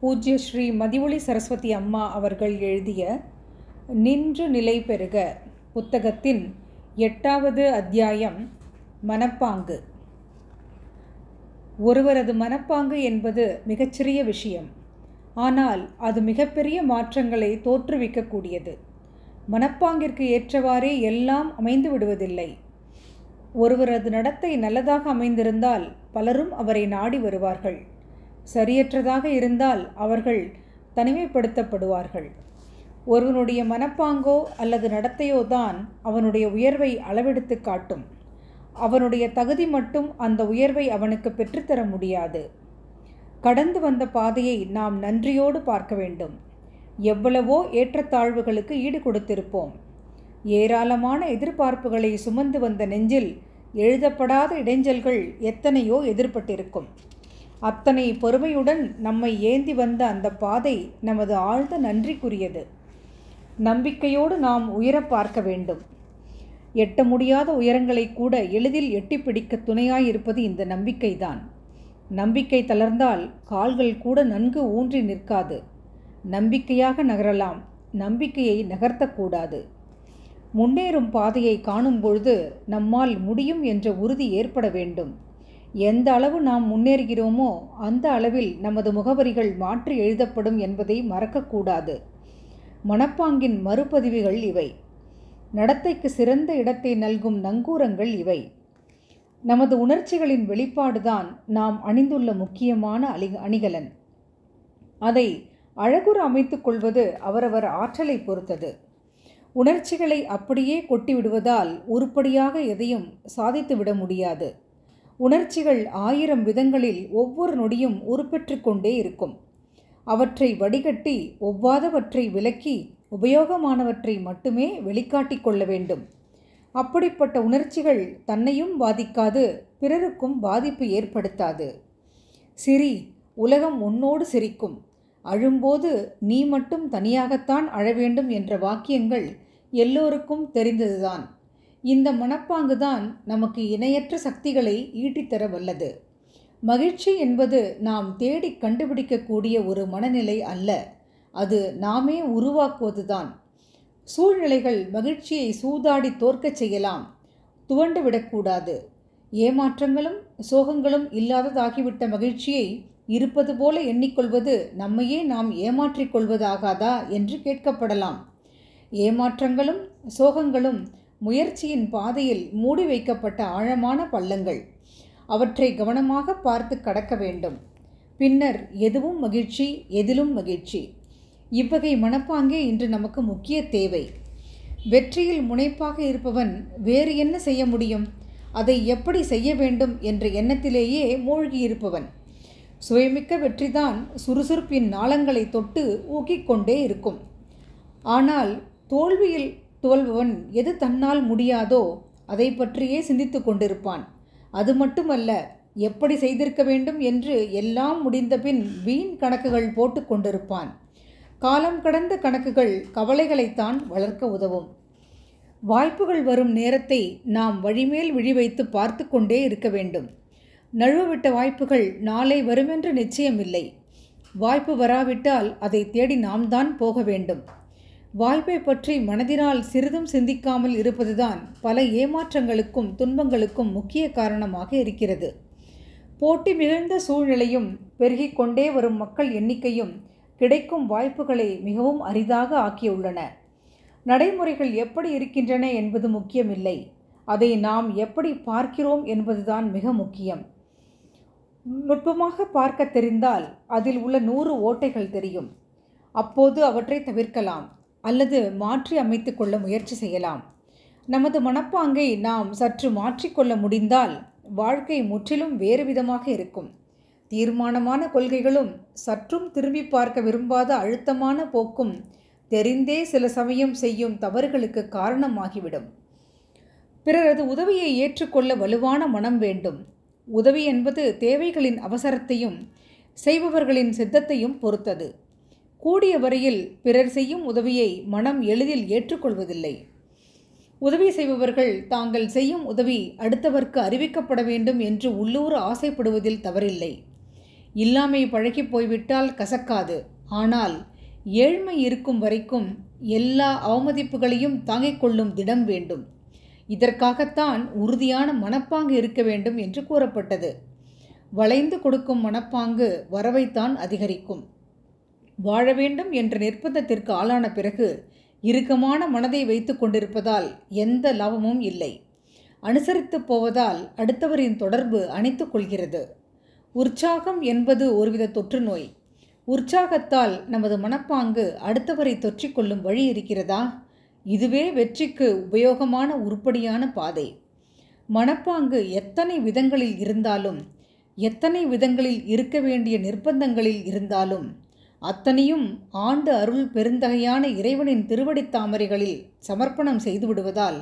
பூஜ்ய ஸ்ரீ மதிவொளி சரஸ்வதி அம்மா அவர்கள் எழுதிய நின்று நிலை பெறுக புத்தகத்தின் எட்டாவது அத்தியாயம் மனப்பாங்கு. ஒருவரது மனப்பாங்கு என்பது மிகச்சிறிய விஷயம். ஆனால் அது மிகப்பெரிய மாற்றங்களை தோற்றுவிக்கக்கூடியது. மனப்பாங்கிற்கு ஏற்றவாறே எல்லாம் அமைந்து விடுவதில்லை. ஒருவரது நடத்தை நல்லதாக அமைந்திருந்தால் பலரும் அவரை நாடி வருவார்கள். சரியற்றதாக இருந்தால் அவர்கள் தனிமைப்படுத்தப்படுவார்கள். ஒருவனுடைய மனப்பாங்கோ அல்லது நடத்தையோ தான் அவனுடைய உயர்வை அளவெடுத்து காட்டும். அவனுடைய தகுதி மட்டும் அந்த உயர்வை அவனுக்கு பெற்றுத்தர முடியாது. கடந்து வந்த பாதையை நாம் நன்றியோடு பார்க்க வேண்டும். எவ்வளவோ ஏற்றத்தாழ்வுகளுக்கு ஈடு கொடுத்திருப்போம். ஏராளமான எதிர்பார்ப்புகளை சுமந்து வந்த நெஞ்சில் எழுதப்படாத இடைஞ்சல்கள் எத்தனையோ எதிர்பட்டிருக்கும். அத்தனை பொறுமையுடன் நம்மை ஏந்தி வந்த அந்த பாதை நமது ஆழ்ந்த நன்றிக்குரியது. நம்பிக்கையோடு நாம் உயர பார்க்க வேண்டும். எட்ட முடியாத உயரங்களை கூட எளிதில் எட்டி பிடிக்க துணையாயிருப்பது இந்த நம்பிக்கைதான். நம்பிக்கை தளர்ந்தால் கால்கள் கூட நன்கு ஊன்றி நிற்காது. நம்பிக்கையாக நகரலாம் நம்பிக்கையை நகர்த்தக்கூடாது. முன்னேறும் பாதையை காணும் பொழுது நம்மால் முடியும் என்ற உறுதி ஏற்பட வேண்டும். எந்த அளவு நாம் முன்னேறுகிறோமோ அந்த அளவில் நமது முகவரிகள் மாற்றி எழுதப்படும் என்பதை மறக்கக்கூடாது. மனப்பாங்கின் மறுபதிவுகள் இவை. நடத்தைக்கு சிறந்த இடத்தை நல்கும் நங்கூரங்கள் இவை. நமது உணர்ச்சிகளின் வெளிப்பாடுதான் நாம் அணிந்துள்ள முக்கியமான அணி அணிகலன். அதை அழகுற அமைத்து கொள்வது அவரவர் ஆற்றலை பொறுத்தது. உணர்ச்சிகளை அப்படியே கொட்டிவிடுவதால் உருப்படியாக எதையும் சாதித்துவிட முடியாது. உணர்ச்சிகள் ஆயிரம் விதங்களில் ஒவ்வொரு நொடியும் உருப்பெற்று கொண்டே இருக்கும். அவற்றை வடிகட்டி ஒவ்வாதவற்றை விலக்கி உபயோகமானவற்றை மட்டுமே வெளிக்காட்டி கொள்ள வேண்டும். அப்படிப்பட்ட உணர்ச்சிகள் தன்னையும் பாதிக்காது பிறருக்கும் பாதிப்பு ஏற்படுத்தாது. சிரி உலகம் உன்னோடு சிரிக்கும். அழும்போது நீ மட்டும் தனியாகத்தான் அழ வேண்டும் என்ற வாக்கியங்கள் எல்லோருக்கும் தெரிந்ததுதான். இந்த மனப்பாங்குதான் நமக்கு இணையற்ற சக்திகளை ஈட்டித்தர வல்லது. மகிழ்ச்சி என்பது நாம் தேடி கண்டுபிடிக்கக்கூடிய ஒரு மனநிலை அல்ல. அது நாமே உருவாக்குவதுதான். சூழ்நிலைகள் மகிழ்ச்சியை சூதாடி தோற்கச் செய்யலாம். துவண்டு விடக்கூடாது. ஏமாற்றங்களும் சோகங்களும் இல்லாததாகிவிட்ட மகிழ்ச்சியை இருப்பது போல எண்ணிக்கொள்வது நம்மையே நாம் ஏமாற்றிக் கொள்வதாகாதா என்று கேட்கப்படலாம். ஏமாற்றங்களும் சோகங்களும் முயற்சியின் பாதையில் மூடி வைக்கப்பட்ட ஆழமான பள்ளங்கள். அவற்றை கவனமாக பார்த்து கடக்க வேண்டும். பின்னர் எதுவும் மகிழ்ச்சி எதிலும் மகிழ்ச்சி. இவ்வகை மனப்பாங்கே இன்று நமக்கு முக்கிய தேவை. வெற்றியில் முனைப்பாக இருப்பவன் வேறு என்ன செய்ய முடியும்? அதை எப்படி செய்ய வேண்டும் என்ற எண்ணத்திலேயே மூழ்கியிருப்பவன். சுயமிக்க வெற்றிதான் சுறுசுறுப்பின் நாளங்களை தொட்டு ஊக்கிக்கொண்டே இருக்கும். ஆனால் தோல்வியில் துவல்பவன் எது தன்னால் முடியாதோ அதை பற்றியே சிந்தித்து கொண்டிருப்பான். அது மட்டுமல்ல எப்படி செய்திருக்க வேண்டும் என்று எல்லாம் முடிந்தபின் வீண் கணக்குகள் போட்டு கொண்டிருப்பான். காலம் கடந்த கணக்குகள் கவலைகளைத்தான் வளர்க்க உதவும். வாய்ப்புகள் வரும் நேரத்தை நாம் வழிமேல் விழி வைத்து பார்த்து கொண்டே இருக்க வேண்டும். நழுவவிட்ட வாய்ப்புகள் நாளை வருமென்று நிச்சயமில்லை. வாய்ப்பு வராவிட்டால் அதை தேடி நாம் தான் போக வேண்டும். வாய்ப்பை பற்றி மனதினால் சிறிதும் சிந்திக்காமல் இருப்பதுதான் பல ஏமாற்றங்களுக்கும் துன்பங்களுக்கும் முக்கிய காரணமாக இருக்கிறது. போட்டி மிகுந்த சூழ்நிலையும் பெருகிக் கொண்டே வரும் மக்கள் எண்ணிக்கையும் கிடைக்கும் வாய்ப்புகளை மிகவும் அரிதாக ஆக்கியுள்ளன. நடைமுறைகள் எப்படி இருக்கின்றன என்பது முக்கியமில்லை. அதை நாம் எப்படி பார்க்கிறோம் என்பதுதான் மிக முக்கியம். நுட்பமாக பார்க்க தெரிந்தால் அதில் உள்ள நூறு ஓட்டைகள் தெரியும். அப்போது அவற்றை தவிர்க்கலாம். அல்லது மாற்றி அமைத்து கொள்ள முயற்சி செய்யலாம். நமது மனப்பாங்கை நாம் சற்று மாற்றிக்கொள்ள முடிந்தால் வாழ்க்கை முற்றிலும் வேறு விதமாக இருக்கும். தீர்மானமான கொள்கைகளும் சற்றும் திரும்பி பார்க்க விரும்பாத அழுத்தமான போக்கும் தெரிந்தே சில சமயம் செய்யும் தவறுகளுக்கு காரணமாகிவிடும். பிறரது உதவியை ஏற்றுக்கொள்ள வலுவான மனம் வேண்டும். உதவி என்பது தேவைகளின் அவசரத்தையும் செய்பவர்களின் சித்தத்தையும் பொறுத்தது. கூடிய வரையில் பிறர் செய்யும் உதவியை மனம் எளிதில் ஏற்றுக்கொள்வதில்லை. உதவி செய்பவர்கள் தாங்கள் செய்யும் உதவி அடுத்தவர்க்கு அறிவிக்கப்பட வேண்டும் என்று உள்ளூர் ஆசைப்படுவதில் தவறில்லை. இல்லாமை பழகி போய்விட்டால் கசக்காது. ஆனால் ஏழ்மை இருக்கும் வரைக்கும் எல்லா அவமதிப்புகளையும் தாங்கிக் கொள்ளும் திடம் வேண்டும். இதற்காகத்தான் உறுதியான மனப்பாங்கு இருக்க வேண்டும் என்று கூறப்பட்டது. வளைந்து கொடுக்கும் மனப்பாங்கு வரவைத்தான் அதிகரிக்கும். வாழ வேண்டும் என்ற நிர்பந்தத்திற்கு ஆளான பிறகு இறுக்கமான மனதை வைத்து கொண்டிருப்பதால் எந்த லாபமும் இல்லை. அனுசரித்து போவதால் அடுத்தவரின் தொடர்பு அணைத்து கொள்கிறது. உற்சாகம் என்பது ஒருவித தொற்று நோய். உற்சாகத்தால் நமது மனப்பாங்கு அடுத்தவரை தொற்றிக்கொள்ளும் வழி இருக்கிறதா? இதுவே வெற்றிக்கு உபயோகமான உருப்படியான பாதை. மனப்பாங்கு எத்தனை விதங்களில் இருந்தாலும் எத்தனை விதங்களில் இருக்க வேண்டிய நிர்பந்தங்களில் இருந்தாலும் அத்தனையும் ஆண்டு அருள் பெருந்தகையான இறைவனின் திருவடித் தாமரைகளில் சமர்ப்பணம் செய்து விடுவதால்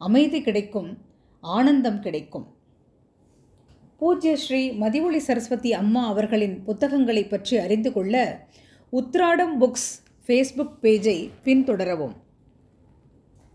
அமைதி கிடைக்கும் ஆனந்தம் கிடைக்கும். பூஜ்ய ஸ்ரீ மதிவொளி சரஸ்வதி அம்மா அவர்களின் புத்தகங்களை பற்றி அறிந்து கொள்ள உத்ராடம் புக்ஸ் ஃபேஸ்புக் பேஜை பின்தொடரவும்.